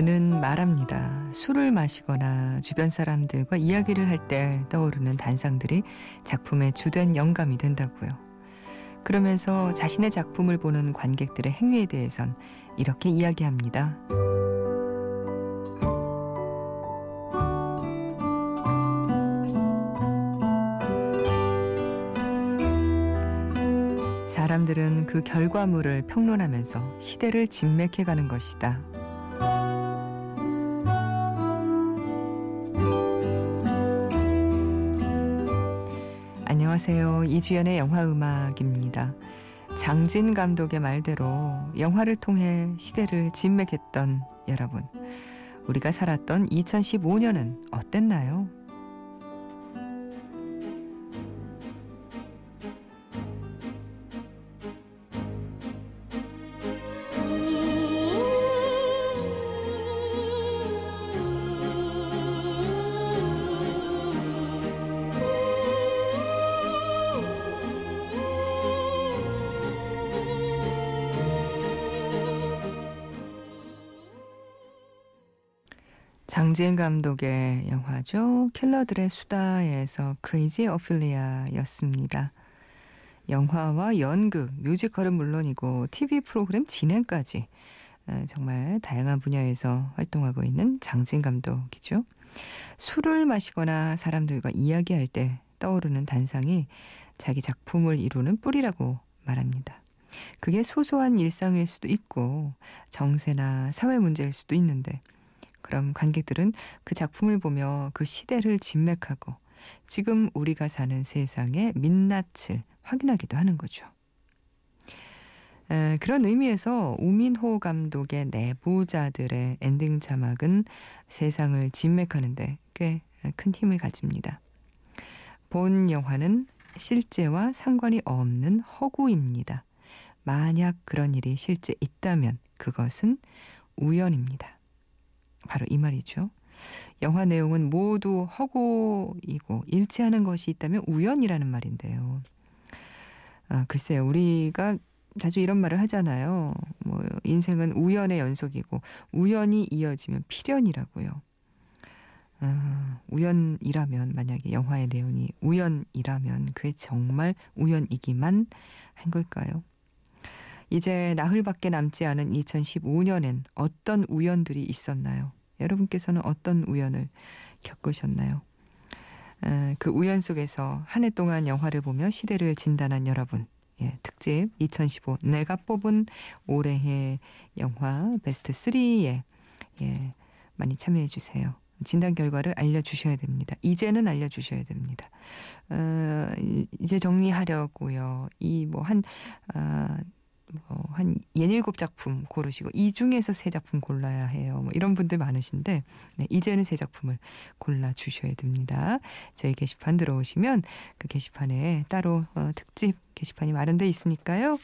그는 말합니다. 술을 마시거나 주변 사람들과 이야기를 할 때 떠오르는 단상들이 작품의 주된 영감이 된다고요. 그러면서 자신의 작품을 보는 관객들의 행위에 대해선 이렇게 이야기합니다. 사람들은 그 결과물을 평론하면서 시대를 진맥해가는 것이다. 안녕하세요. 이주연의 영화 음악입니다. 장진 감독의 말대로 영화를 통해 시대를 진맥했던 여러분. 우리가 살았던 2015년은 어땠나요? 장지은 감독의 영화죠. 킬러들의 수다에서 크레이지 어필리아였습니다. 영화와 연극, 뮤지컬은 물론이고 TV 프로그램 진행까지 정말 다양한 분야에서 활동하고 있는 장진 감독이죠. 술을 마시거나 사람들과 이야기할 때 떠오르는 단상이 자기 작품을 이루는 뿌리라고 말합니다. 그게 소소한 일상일 수도 있고 정세나 사회 문제일 수도 있는데 그럼 관객들은 그 작품을 보며 그 시대를 진맥하고 지금 우리가 사는 세상의 민낯을 확인하기도 하는 거죠. 에, 그런 의미에서 우민호 감독의 내부자들의 엔딩 자막은 세상을 진맥하는데 꽤 큰 힘을 가집니다. 본 영화는 실제와 상관이 없는 허구입니다. 만약 그런 일이 실제 있다면 그것은 우연입니다. 바로 이 말이죠. 영화 내용은 모두 허구이고 일치하는 것이 있다면 우연이라는 말인데요. 아, 글쎄요. 우리가 자주 이런 말을 하잖아요. 뭐 인생은 우연의 연속이고 우연이 이어지면 필연이라고요. 아, 우연이라면 만약에 영화의 내용이 우연이라면 그게 정말 우연이기만 한 걸까요? 이제 나흘밖에 남지 않은 2015년엔 어떤 우연들이 있었나요? 여러분께서는 어떤 우연을 겪으셨나요? 그 우연 속에서 한 해 동안 영화를 보며 시대를 진단한 여러분. 예, 특집 2015 내가 뽑은 올해의 영화 베스트 3에 예, 많이 참여해 주세요. 진단 결과를 알려주셔야 됩니다. 이제는 알려주셔야 됩니다. 어, 이제 정리하려고요. 이 뭐한 어, 뭐 한 예닐곱 작품 고르시고 이 중에서 세 작품 골라야 해요. 뭐 이런 분들 많으신데 네, 이제는 세 작품을 골라 주셔야 됩니다. 저희 게시판 들어오시면 그 게시판에 따로 어, 특집 게시판이 마련돼 있으니까요.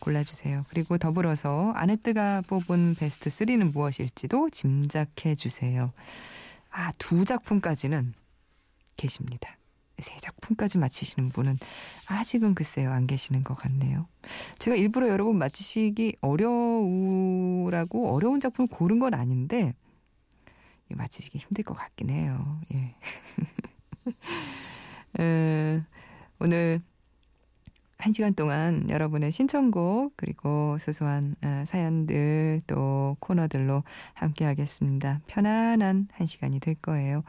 골라주세요. 그리고 더불어서 아네뜨가 뽑은 베스트 3는 무엇일지도 짐작해 주세요. 아, 두 작품까지는 계십니다. 세 작품까지 맞히시는 분은 아직은 글쎄요 안 계시는 것 같네요. 제가 일부러 여러분 맞히시기 어려우라고 어려운 작품을 고른 건 아닌데 맞히시기 힘들 것 같긴 해요. 예. 에, 오늘 한 시간 동안 여러분의 신청곡 그리고 소소한 어, 사연들 또 코너들로 함께 하겠습니다. 편안한 한 시간이 될 거예요.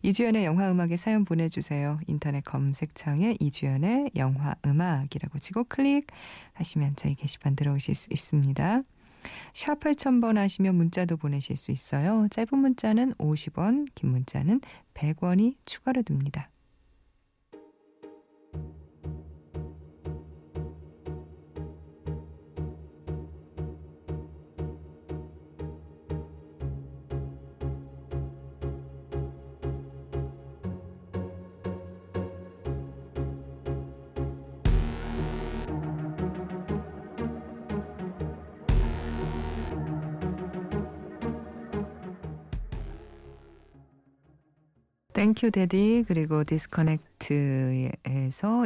이주연의 영화 음악에 사연 보내주세요. 인터넷 검색창에 이주연의 영화 음악이라고 치고 클릭하시면 저희 게시판 들어오실 수 있습니다. 샵 8000번 하시면 문자도 보내실 수 있어요. 짧은 문자는 50원, 긴 문자는 100원이 추가로 듭니다. Thank You Daddy 그리고 Disconnect에서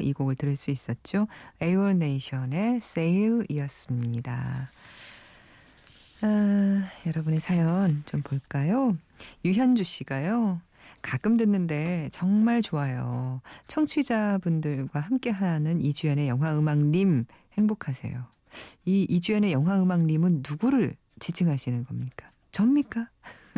이 곡을 들을 수 있었죠. AWOLNATION의 Sail이었습니다. 아, 여러분의 사연 좀 볼까요? 유현주 씨가요. 가끔 듣는데 정말 좋아요. 청취자분들과 함께하는 이주연의 영화음악님 행복하세요. 이 이주연의 영화음악님은 누구를 지칭하시는 겁니까? 접니까?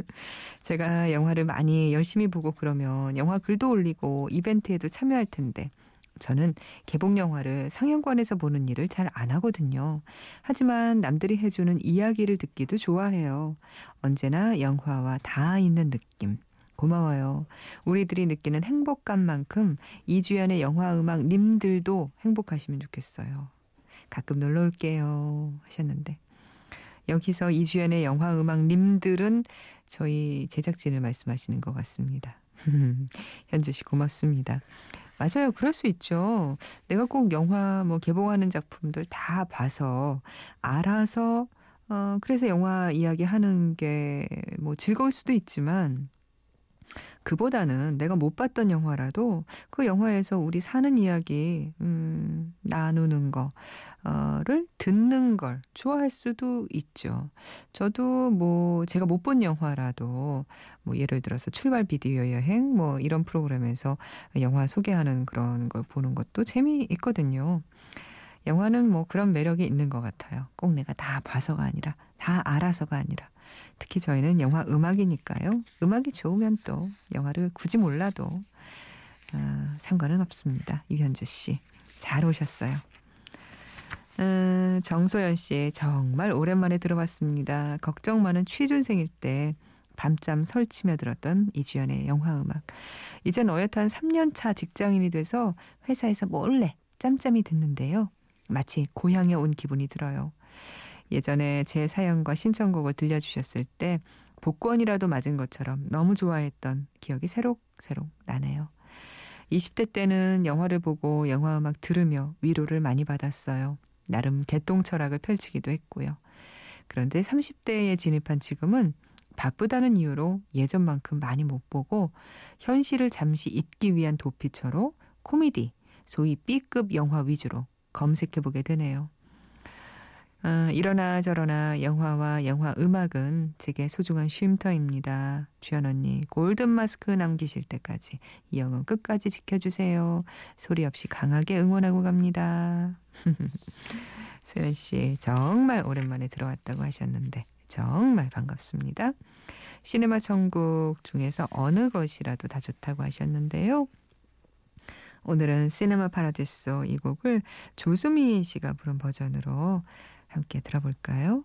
제가 영화를 많이 열심히 보고 그러면 영화 글도 올리고 이벤트에도 참여할 텐데 저는 개봉 영화를 상영관에서 보는 일을 잘 안 하거든요. 하지만 남들이 해주는 이야기를 듣기도 좋아해요. 언제나 영화와 다 있는 느낌. 고마워요. 우리들이 느끼는 행복감만큼 이주연의 영화 음악 님들도 행복하시면 좋겠어요. 가끔 놀러 올게요. 하셨는데. 여기서 이주연의 영화 음악 님들은 저희 제작진을 말씀하시는 것 같습니다. 현주 씨 고맙습니다. 맞아요. 그럴 수 있죠. 내가 꼭 영화 뭐 개봉하는 작품들 다 봐서 알아서 어 그래서 영화 이야기 하는 게 뭐 즐거울 수도 있지만 그보다는 내가 못 봤던 영화라도 그 영화에서 우리 사는 이야기, 음, 나누는 거를 듣는 걸 좋아할 수도 있죠. 저도 뭐 제가 못 본 영화라도 뭐 예를 들어서 출발 비디오 여행 뭐 이런 프로그램에서 영화 소개하는 그런 걸 보는 것도 재미있거든요. 영화는 뭐 그런 매력이 있는 것 같아요. 꼭 내가 다 봐서가 아니라, 다 알아서가 아니라. 특히 저희는 영화 음악이니까요. 음악이 좋으면 또 영화를 굳이 몰라도 어, 상관은 없습니다. 유현주 씨. 잘 오셨어요. 음, 정소연 씨, 정말 오랜만에 들어봤습니다. 걱정 많은 취준생일 때 밤잠 설치며 들었던 이주연의 영화음악. 이젠 어엿한 3년차 직장인이 돼서 회사에서 몰래 짬짬이 듣는데요. 마치 고향에 온 기분이 들어요. 예전에 제 사연과 신청곡을 들려주셨을 때 복권이라도 맞은 것처럼 너무 좋아했던 기억이 새록새록 나네요. 20대 때는 영화를 보고 영화 음악 들으며 위로를 많이 받았어요. 나름 개똥 철학을 펼치기도 했고요. 그런데 30대에 진입한 지금은 바쁘다는 이유로 예전만큼 많이 못 보고 현실을 잠시 잊기 위한 도피처로 코미디, 소위 B급 영화 위주로 검색해보게 되네요. 아, 이러나 저러나 영화와 영화 음악은 제게 소중한 쉼터입니다. 주연 언니 골든 마스크 남기실 때까지 이 영은 끝까지 지켜주세요. 소리 없이 강하게 응원하고 갑니다. 소연 씨 정말 오랜만에 들어왔다고 하셨는데 정말 반갑습니다. 시네마 천국 중에서 어느 것이라도 다 좋다고 하셨는데요. 오늘은 시네마 파라디소 이 곡을 조수미 씨가 부른 버전으로 함께 들어볼까요?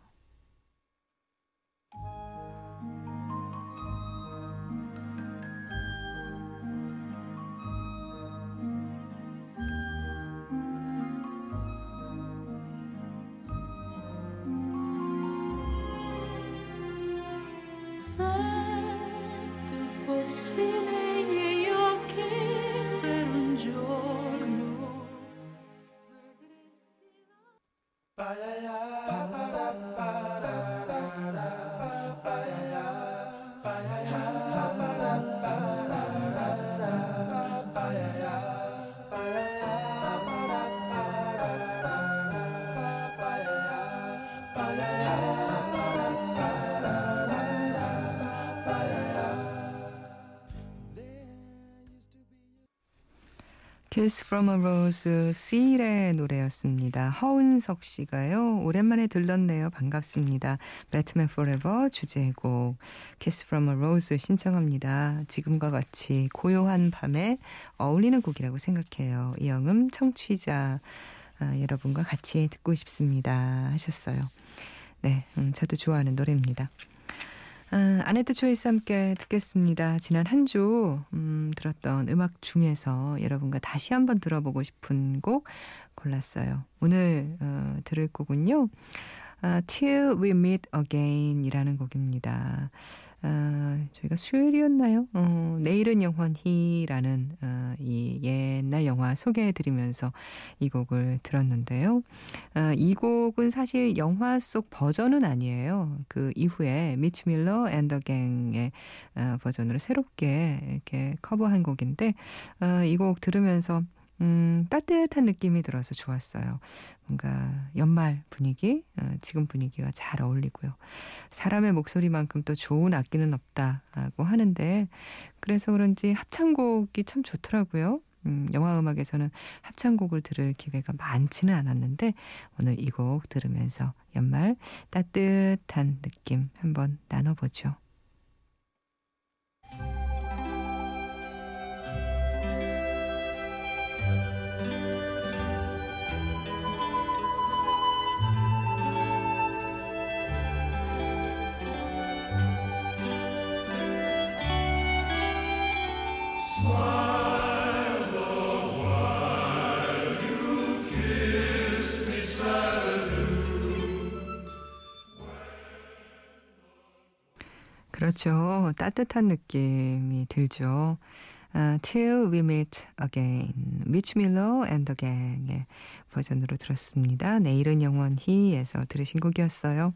Kiss from a Rose, Seal의 노래였습니다. 허은석 씨가요. 오랜만에 들렀네요. 반갑습니다. 배트맨 Forever 주제곡 Kiss from a Rose 신청합니다. 지금과 같이 고요한 밤에 어울리는 곡이라고 생각해요. 이영음 청취자 아, 여러분과 같이 듣고 싶습니다. 하셨어요. 네, 음, 저도 좋아하는 노래입니다. 아, 아네트 초이스 함께 듣겠습니다. 지난 한주 음, 들었던 음악 중에서 여러분과 다시 한번 들어보고 싶은 곡 골랐어요. 오늘 어, 들을 곡은요. 아, Till We Meet Again이라는 곡입니다. 아, 저희가 수요일이었나요? 어, 내일은 영원히라는 어, 이 옛날 영화 소개해드리면서 이 곡을 들었는데요. 아, 이 곡은 사실 영화 속 버전은 아니에요. 그 이후에 Mitch Miller and the Gang의 어, 버전으로 새롭게 이렇게 커버한 곡인데 어, 이곡 들으면서 음, 따뜻한 느낌이 들어서 좋았어요. 뭔가 연말 분위기, 어, 지금 분위기와 잘 어울리고요. 사람의 목소리만큼 또 좋은 악기는 없다고 하는데, 그래서 그런지 합창곡이 참 좋더라고요. 음, 영화 음악에서는 합창곡을 들을 기회가 많지는 않았는데, 오늘 이 곡 들으면서 연말 따뜻한 느낌 한번 나눠보죠. 그렇죠. 따뜻한 느낌이 들죠. 아, Till We Meet Again, Mitch Miller and the Gang의 버전으로 들었습니다. 내일은 영원히에서 들으신 곡이었어요.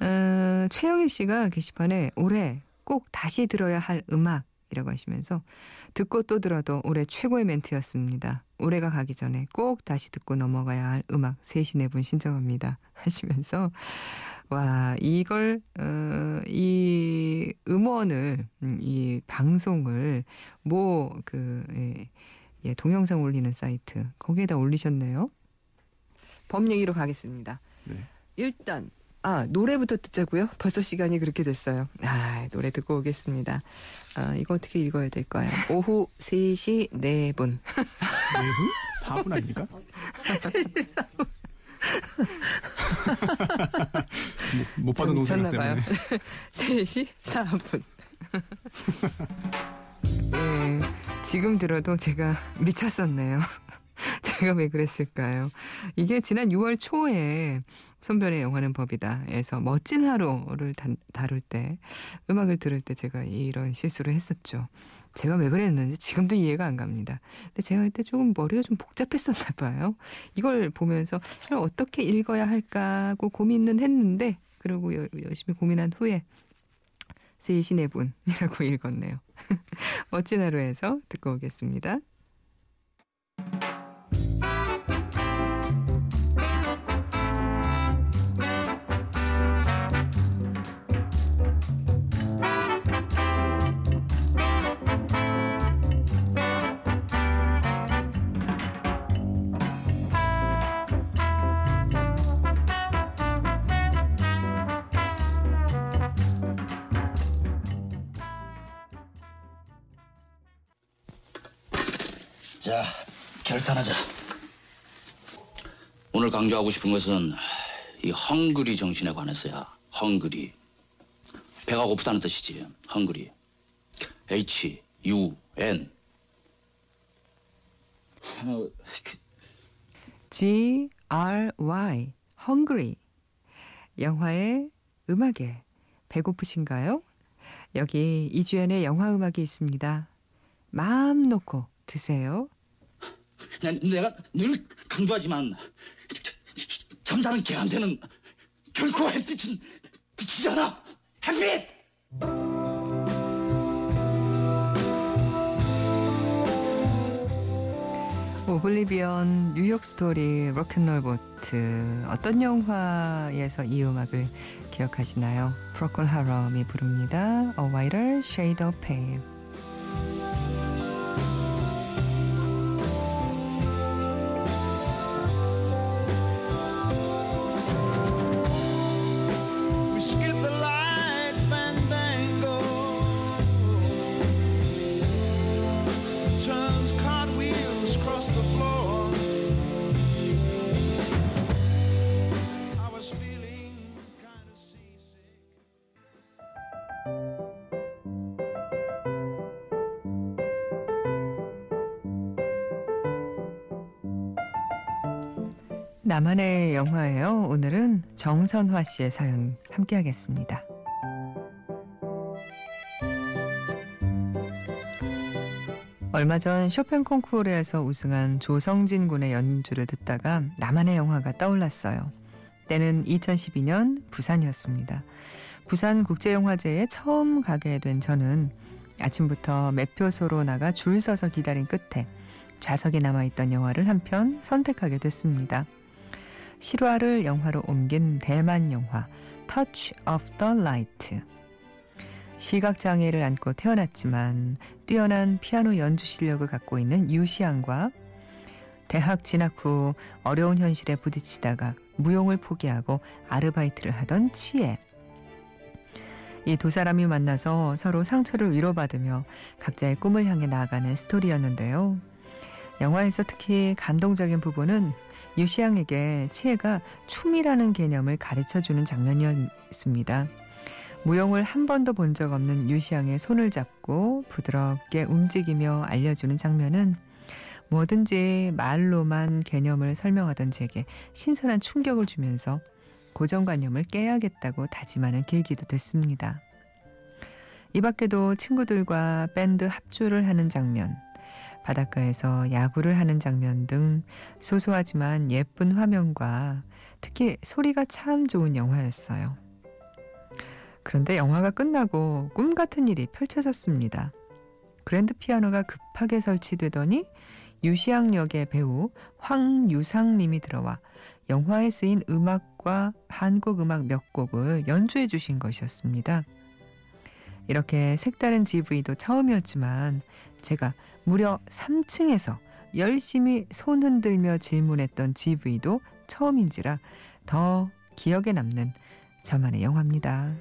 어, 최영일 씨가 게시판에 올해 꼭 다시 들어야 할 음악이라고 하시면서 듣고 또 들어도 올해 최고의 멘트였습니다. 올해가 가기 전에 꼭 다시 듣고 넘어가야 할 음악 셋이 네분 신청합니다. 하시면서 와, 이걸, 어, 이 음원을, 음, 이 방송을, 뭐, 그, 예, 예, 동영상 올리는 사이트, 거기에다 올리셨네요. 법 얘기로 가겠습니다. 네. 일단, 아, 노래부터 듣자고요? 벌써 시간이 그렇게 됐어요. 아, 노래 듣고 오겠습니다. 아, 이거 어떻게 읽어야 될까요? 오후 3시 4분. 4분? 4분 아닙니까? 못, 못 받은 농사 때문에. 3시 4분. 네, 지금 들어도 제가 미쳤었네요. 제가 왜 그랬을까요? 이게 지난 6월 초에 손변의 영화는 법이다에서 멋진 하루를 다룰 때 음악을 들을 때 제가 이런 실수를 했었죠. 제가 왜 그랬는지 지금도 이해가 안 갑니다. 근데 제가 그때 조금 머리가 좀 복잡했었나 봐요. 이걸 보면서 이걸 어떻게 읽어야 할까 하고 고민은 했는데 그리고 열심히 고민한 후에 세이신의 분이라고 읽었네요. 멋진 하루에서 듣고 오겠습니다. 자, 결산하자. 오늘 강조하고 싶은 것은 이 헝그리 정신에 관해서야. 헝그리. 배가 고프다는 뜻이지. 헝그리. H U N. G R Y. 헝그리. 영화의 음악에 배고프신가요? 여기 이주연의 영화 음악이 있습니다. 마음 놓고 드세요. 내가 늘 강조하지만 잠자는 개한테는 결코 햇빛은 비치지 않아. 햇빛! 오블리비언, 뉴욕 스토리, 로큰롤 보트 어떤 영화에서 이 음악을 기억하시나요? 프로콜 하럼이 부릅니다. A Whiter Shade of Pale. 나만의 영화예요. 오늘은 정선화 씨의 사연 함께 하겠습니다. 얼마 전 쇼팽 콩쿠르에서 우승한 조성진 군의 연주를 듣다가 나만의 영화가 떠올랐어요. 때는 2012년 부산이었습니다. 부산 국제영화제에 처음 가게 된 저는 아침부터 매표소로 나가 줄 서서 기다린 끝에 좌석에 남아있던 영화를 한 편 선택하게 됐습니다. 실화를 영화로 옮긴 대만 영화 Touch of the Light. 시각 장애를 안고 태어났지만 뛰어난 피아노 연주 실력을 갖고 있는 유시안과 대학 진학 후 어려운 현실에 부딪히다가 무용을 포기하고 아르바이트를 하던 치에 이 두 사람이 만나서 서로 상처를 위로받으며 각자의 꿈을 향해 나아가는 스토리였는데요. 영화에서 특히 감동적인 부분은 유시양에게 치에가 춤이라는 개념을 가르쳐 주는 장면이었습니다. 무용을 한 번도 본 적 없는 유시양의 손을 잡고 부드럽게 움직이며 알려주는 장면은 뭐든지 말로만 개념을 설명하던 제게 신선한 충격을 주면서 고정관념을 깨야겠다고 다짐하는 계기도 됐습니다. 이 밖에도 친구들과 밴드 합주를 하는 장면, 바닷가에서 야구를 하는 장면 등 소소하지만 예쁜 화면과 특히 소리가 참 좋은 영화였어요. 그런데 영화가 끝나고 꿈 같은 일이 펼쳐졌습니다. 그랜드 피아노가 급하게 설치되더니 유시양 역의 배우 황유상 님이 들어와 영화에 쓰인 음악과 한국 음악 몇 곡을 연주해 주신 것이었습니다. 이렇게 색다른 GV도 처음이었지만 제가 무려 3층에서 열심히 손 흔들며 질문했던 GV도 처음인지라 더 기억에 남는 저만의 영화입니다.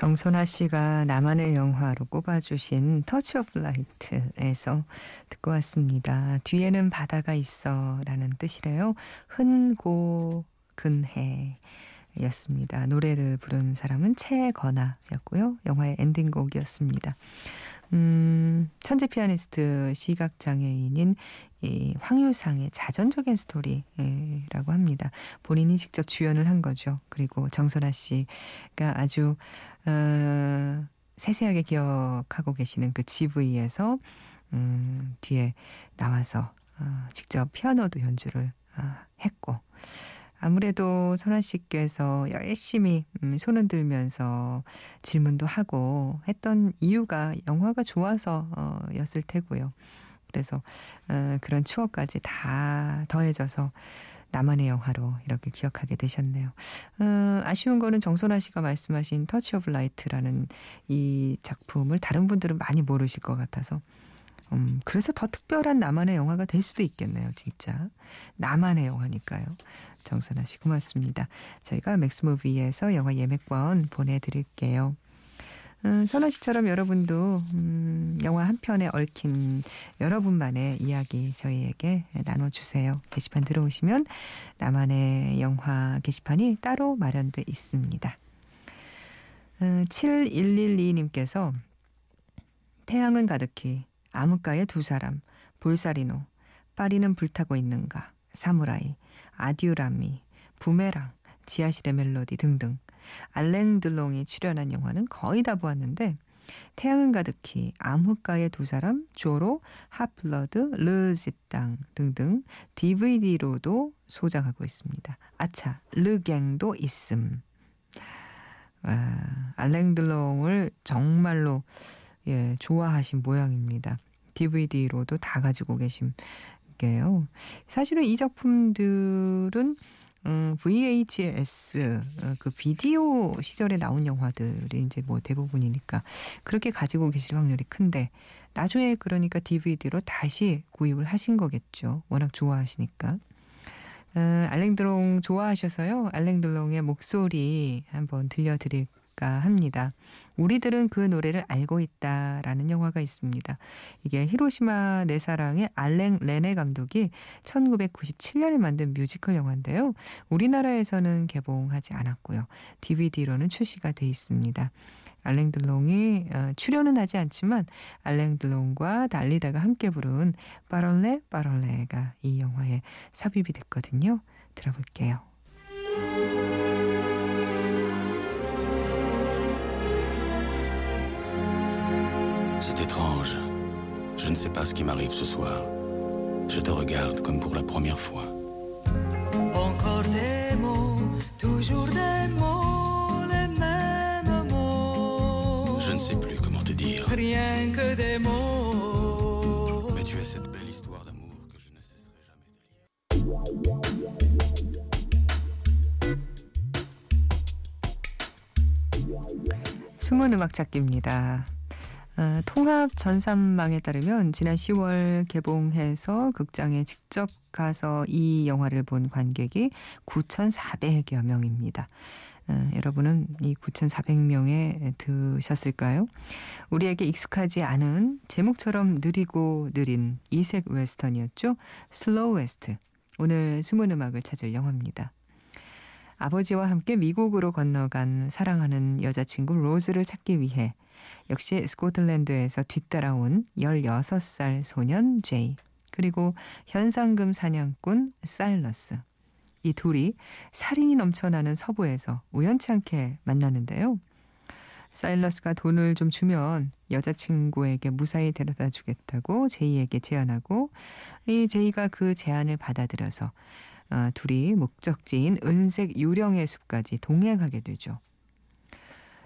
정선아 씨가 나만의 영화로 꼽아주신 Touch of Light에서 듣고 왔습니다. 뒤에는 바다가 있어 라는 뜻이래요. 흔고 근해 였습니다. 노래를 부른 사람은 채건아였고요. 영화의 엔딩곡이었습니다. 음, 천재 피아니스트 시각 장애인인 이 황유상의 자전적인 스토리라고 합니다. 본인이 직접 주연을 한 거죠. 그리고 정선아 씨가 아주 어, 세세하게 기억하고 계시는 그 GV에서 음, 뒤에 나와서 어, 직접 피아노도 연주를 어, 했고 아무래도 선아 씨께서 열심히 음, 손을 들면서 질문도 하고 했던 이유가 영화가 좋아서 어, 였을 테고요. 그래서 어, 그런 추억까지 다 더해져서 나만의 영화로 이렇게 기억하게 되셨네요. 어, 아쉬운 거는 정선아 씨가 말씀하신 Touch of Light라는 이 작품을 다른 분들은 많이 모르실 것 같아서 음, 그래서 더 특별한 나만의 영화가 될 수도 있겠네요, 진짜. 나만의 영화니까요. 정선아 씨 고맙습니다. 저희가 맥스무비에서 영화 예매권 보내드릴게요. 음, 선아 씨처럼 여러분도 음, 영화 한 편에 얽힌 여러분만의 이야기 저희에게 나눠주세요. 게시판 들어오시면 나만의 영화 게시판이 따로 마련돼 있습니다. 음, 7112님께서 태양은 가득히 암흑가의 두 사람 볼사리노 파리는 불타고 있는가 사무라이 아디오라미 부메랑 지하실의 멜로디 등등 알랭 들롱이 출연한 영화는 거의 다 보았는데 태양은 가득히 암흑가의 두 사람 조로 핫블러드 르지땅 등등 DVD로도 소장하고 있습니다. 아차 르갱도 있음. 와, 알랭 들롱을 정말로 예, 좋아하신 모양입니다. DVD로도 다 가지고 계 신 게요. 사실은 이 작품들은 음, VHS 어, 그 비디오 시절에 나온 영화들이 이제 뭐 대부분이니까 그렇게 가지고 계실 확률이 큰데 나중에 그러니까 DVD로 다시 구입을 하신 거겠죠. 워낙 좋아하시니까. 어, 알랭드롱 좋아하셔서요. 알랭드롱의 목소리 한번 들려드릴 않을까 합니다. 우리들은 그 노래를 알고 있다라는 영화가 있습니다. 이게 히로시마 내 사랑의 알랭 레네 감독이 1997년에 만든 뮤지컬 영화인데요. 우리나라에서는 개봉하지 않았고요. DVD로는 출시가 돼 있습니다. 알랭 들롱이 어, 출연은 하지 않지만 알랭 들롱과 달리다가 함께 부른 빠롤레 빠롤레가 이 영화에 삽입이 됐거든요. 들어볼게요. C'est étrange. Je ne sais pas ce qui m'arrive ce soir. Je te regarde comme pour la première fois. Encore des mots, toujours des mots, les mêmes mots. Je ne sais plus comment te dire. Rien que des mots. Mais tu es cette belle histoire d'amour que je ne cesserai jamais de lire. 숨은 음악 찾기입니다. 어, 통합 전산망에 따르면 지난 10월 개봉해서 극장에 직접 가서 이 영화를 본 관객이 9,400여 명입니다. 어, 여러분은 이 9,400명에 드셨을까요? 우리에게 익숙하지 않은 제목처럼 느리고 느린 이색 웨스턴이었죠. Slow West. 오늘 숨은 음악을 찾을 영화입니다. 아버지와 함께 미국으로 건너간 사랑하는 여자친구 로즈를 찾기 위해 역시 스코틀랜드에서 뒤따라온 16살 소년 제이 그리고 현상금 사냥꾼 사일러스 이 둘이 살인이 넘쳐나는 서부에서 우연치 않게 만나는데요. 사일러스가 돈을 좀 주면 여자친구에게 무사히 데려다 주겠다고 제이에게 제안하고 이 제이가 그 제안을 받아들여서 어, 둘이 목적지인 은색 유령의 숲까지 동행하게 되죠.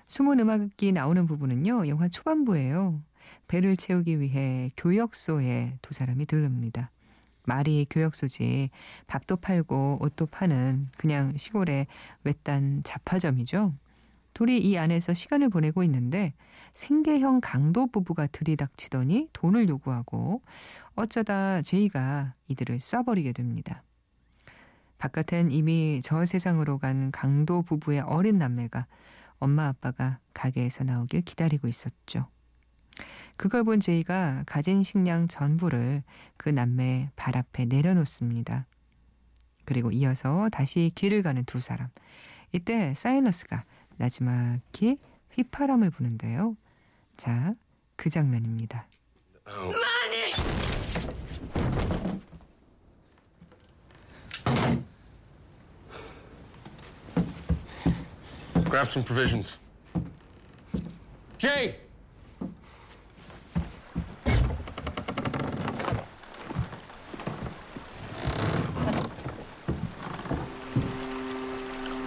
숨은 음악이 나오는 부분은요, 영화 초반부예요. 배를 채우기 위해 교역소에 두 사람이 들릅니다. 말이 교역소지 밥도 팔고 옷도 파는 그냥 시골의 외딴 잡화점이죠. 둘이 이 안에서 시간을 보내고 있는데 생계형 강도 부부가 들이닥치더니 돈을 요구하고 어쩌다 제이가 이들을 쏴버리게 됩니다. 바깥엔 이미 저 세상으로 간 강도 부부의 어린 남매가 엄마 아빠가 가게에서 나오길 기다리고 있었죠. 그걸 본 제이가 가진 식량 전부를 그 남매 발 앞에 내려놓습니다. 그리고 이어서 다시 길을 가는 두 사람. 이때 사일러스가 나지막히 휘파람을 부는데요. 자, 그 장면입니다. Grab some provisions. Jay!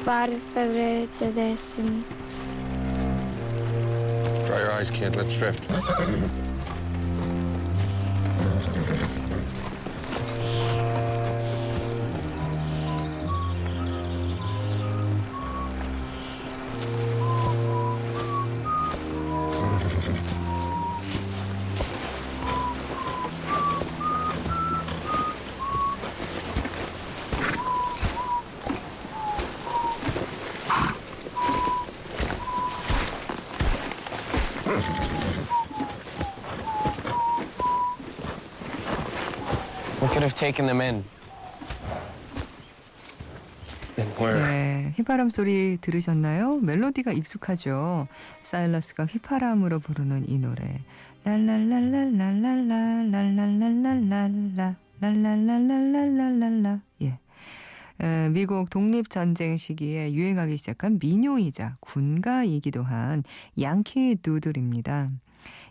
Varför är det? Dry your eyes, kid. Let's drift. We could have taken them in. And where? 네, 휘파람 소리 들으셨나요? 멜로디가 익숙하죠. 사일러스가 휘파람으로 부르는 이 노래. 랄랄랄랄랄랄랄랄랄랄랄랄라 랄랄랄랄랄랄랄라 예. 에, 미국 독립전쟁 시기에 유행하기 시작한 민요이자 군가이기도 한 양키 두들입니다.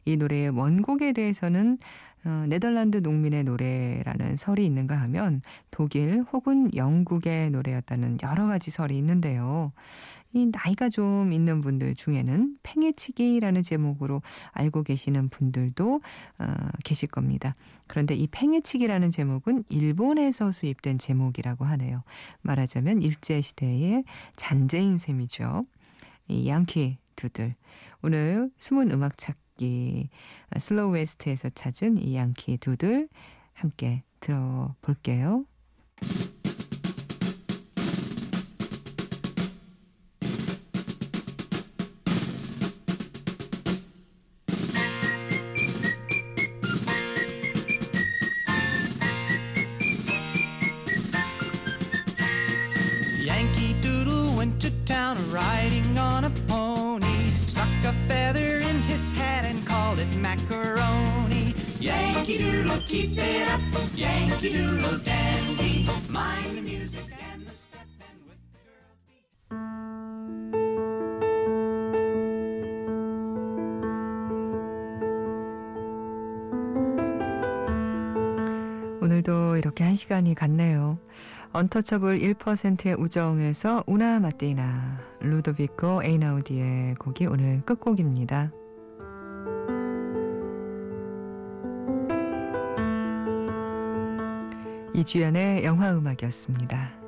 이 노래의 원곡에 대해서는 어, 네덜란드 농민의 노래라는 설이 있는가 하면 독일 혹은 영국의 노래였다는 여러 가지 설이 있는데요. 이 나이가 좀 있는 분들 중에는 팽해치기라는 제목으로 알고 계시는 분들도 어, 계실 겁니다. 그런데 이 팽해치기라는 제목은 일본에서 수입된 제목이라고 하네요. 말하자면 일제 시대의 잔재인 셈이죠. 이 양키 두들. 오늘 숨은 음악 찾기 슬로우 웨스트에서 찾은 이 양키 두들 함께 들어볼게요. 이렇게 한 시간이 갔네요. 언터처블 1%의 우정에서 우나 마띠나 루도비코 에이나우디의 곡이 오늘 끝곡입니다. 이주연의 영화 음악이었습니다.